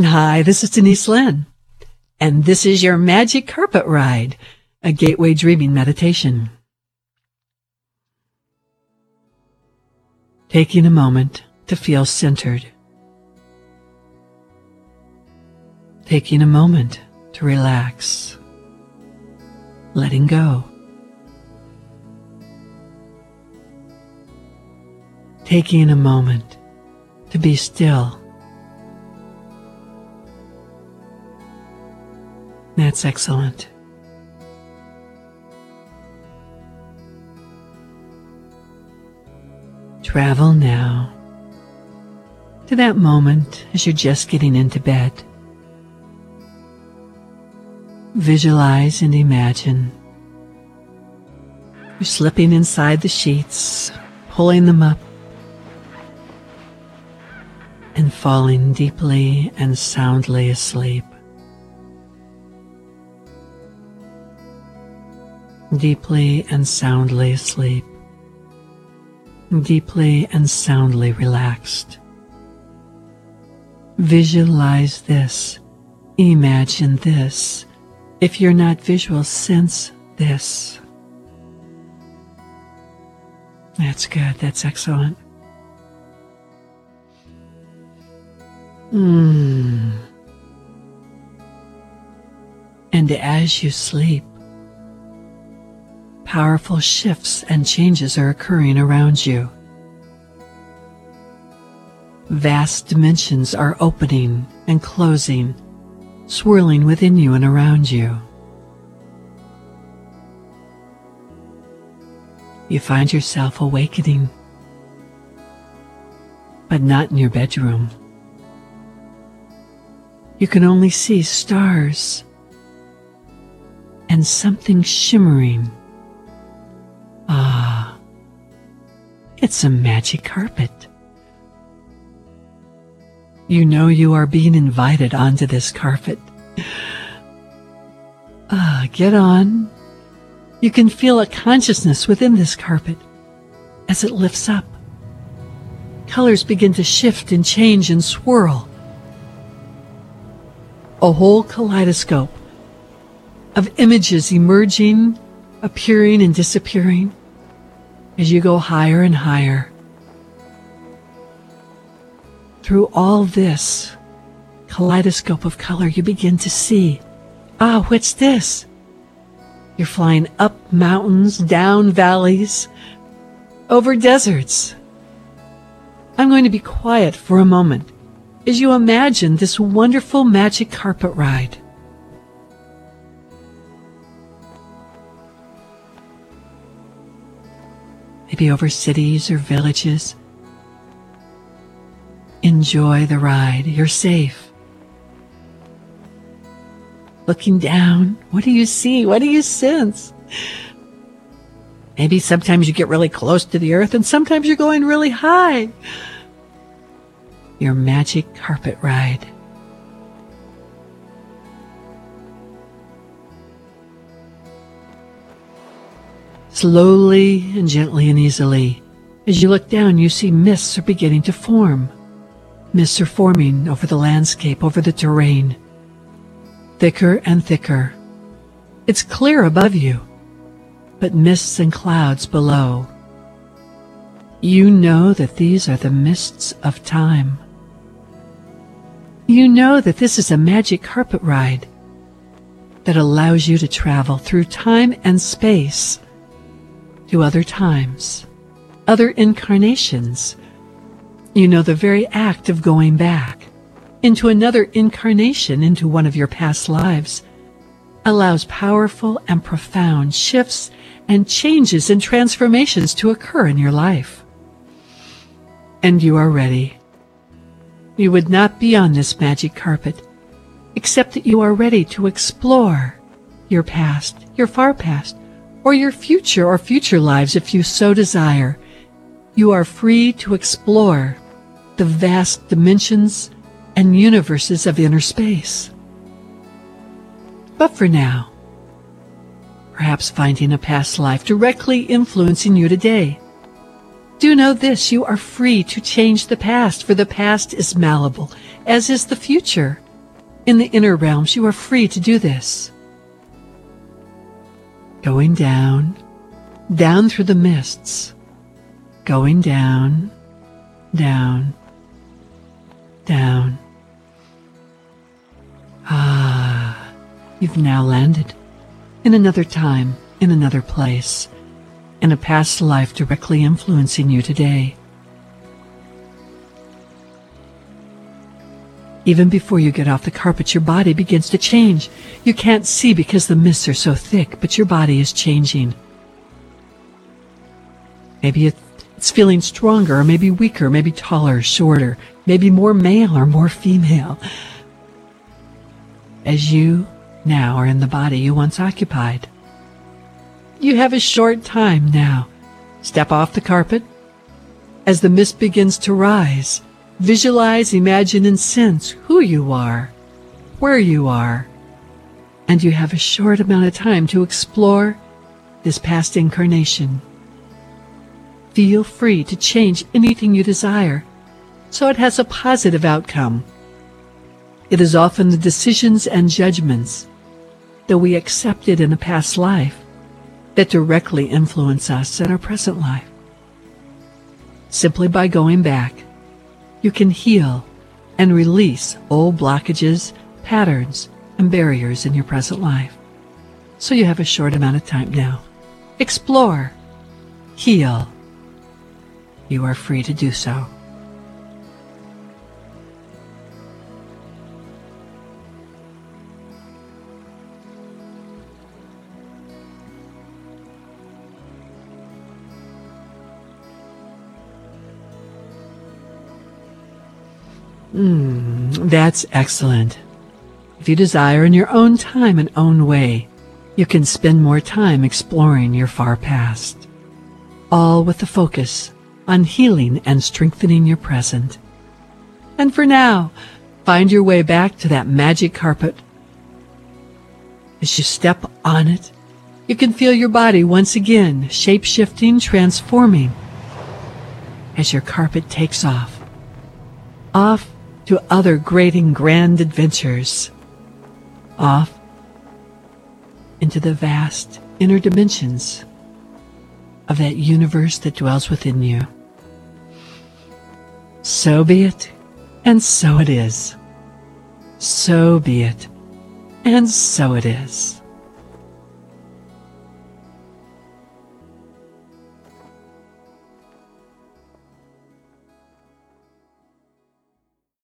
Hi, this is Denise Linn, and this is your Magic Carpet Ride, a gateway dreaming meditation. Taking a moment to feel centered. Taking a moment to relax. Letting go. Taking a moment to be still That's excellent. Travel now to that moment as you're just getting into bed. Visualize and imagine you're slipping inside the sheets, pulling them up, and falling deeply and soundly asleep. Deeply and soundly asleep, deeply and soundly relaxed. Visualize this, imagine this. If you're not visual, sense this. That's good, that's excellent. Mm. And as you sleep, powerful shifts and changes are occurring around you. Vast dimensions are opening and closing, swirling within you and around you. You find yourself awakening, but not in your bedroom. You can only see stars and something shimmering Ah, it's a magic carpet. You know you are being invited onto this carpet. Ah, get on. You can feel a consciousness within this carpet as it lifts up. Colors begin to shift and change and swirl. A whole kaleidoscope of images emerging appearing and disappearing as you go higher and higher. Through all this kaleidoscope of color, you begin to see ah, what's this? You're flying up mountains, down valleys, over deserts. I'm going to be quiet for a moment as you imagine this wonderful magic carpet ride. Maybe over cities or villages. Enjoy the ride. You're safe. Looking down, what do you see? What do you sense? Maybe sometimes you get really close to the earth and sometimes you're going really high. Your magic carpet ride. Slowly and gently and easily, as you look down, you see mists are beginning to form. Mists are forming over the landscape, over the terrain. Thicker and thicker. It's clear above you, but mists and clouds below. You know that these are the mists of time. You know that this is a magic carpet ride that allows you to travel through time and space to other times, other incarnations. You know the very act of going back into another incarnation into one of your past lives allows powerful and profound shifts and changes and transformations to occur in your life. And you are ready. You would not be on this magic carpet except that you are ready to explore your past, your far past, or your future or future lives if you so desire. You are free to explore the vast dimensions and universes of inner space. But for now, perhaps finding a past life directly influencing you today. Do know this, you are free to change the past, for the past is malleable, as is the future. In the inner realms, you are free to do this. Going down, down through the mists, going down, down, down. Ah, you've now landed in another time, in another place, in a past life directly influencing you today. Even before you get off the carpet, your body begins to change. You can't see because the mists are so thick, but your body is changing. Maybe it's feeling stronger, or maybe weaker, maybe taller, shorter, maybe more male or more female. As you now are in the body you once occupied. You have a short time now. Step off the carpet. As the mist begins to rise, Visualize, imagine, and sense who you are, where you are, and you have a short amount of time to explore this past incarnation. Feel free to change anything you desire so it has a positive outcome. It is often the decisions and judgments that we accepted in a past life that directly influence us in our present life. Simply by going back you can heal and release old blockages, patterns, and barriers in your present life. So you have a short amount of time now. Explore. Heal. You are free to do so. Mm, that's excellent. If you desire in your own time and own way, you can spend more time exploring your far past, all with the focus on healing and strengthening your present. And for now, find your way back to that magic carpet. As you step on it, you can feel your body once again shape-shifting, transforming as your carpet takes off. Off to other great and grand adventures. Off into the vast inner dimensions of that universe that dwells within you. So be it, and so it is. So be it, and so it is.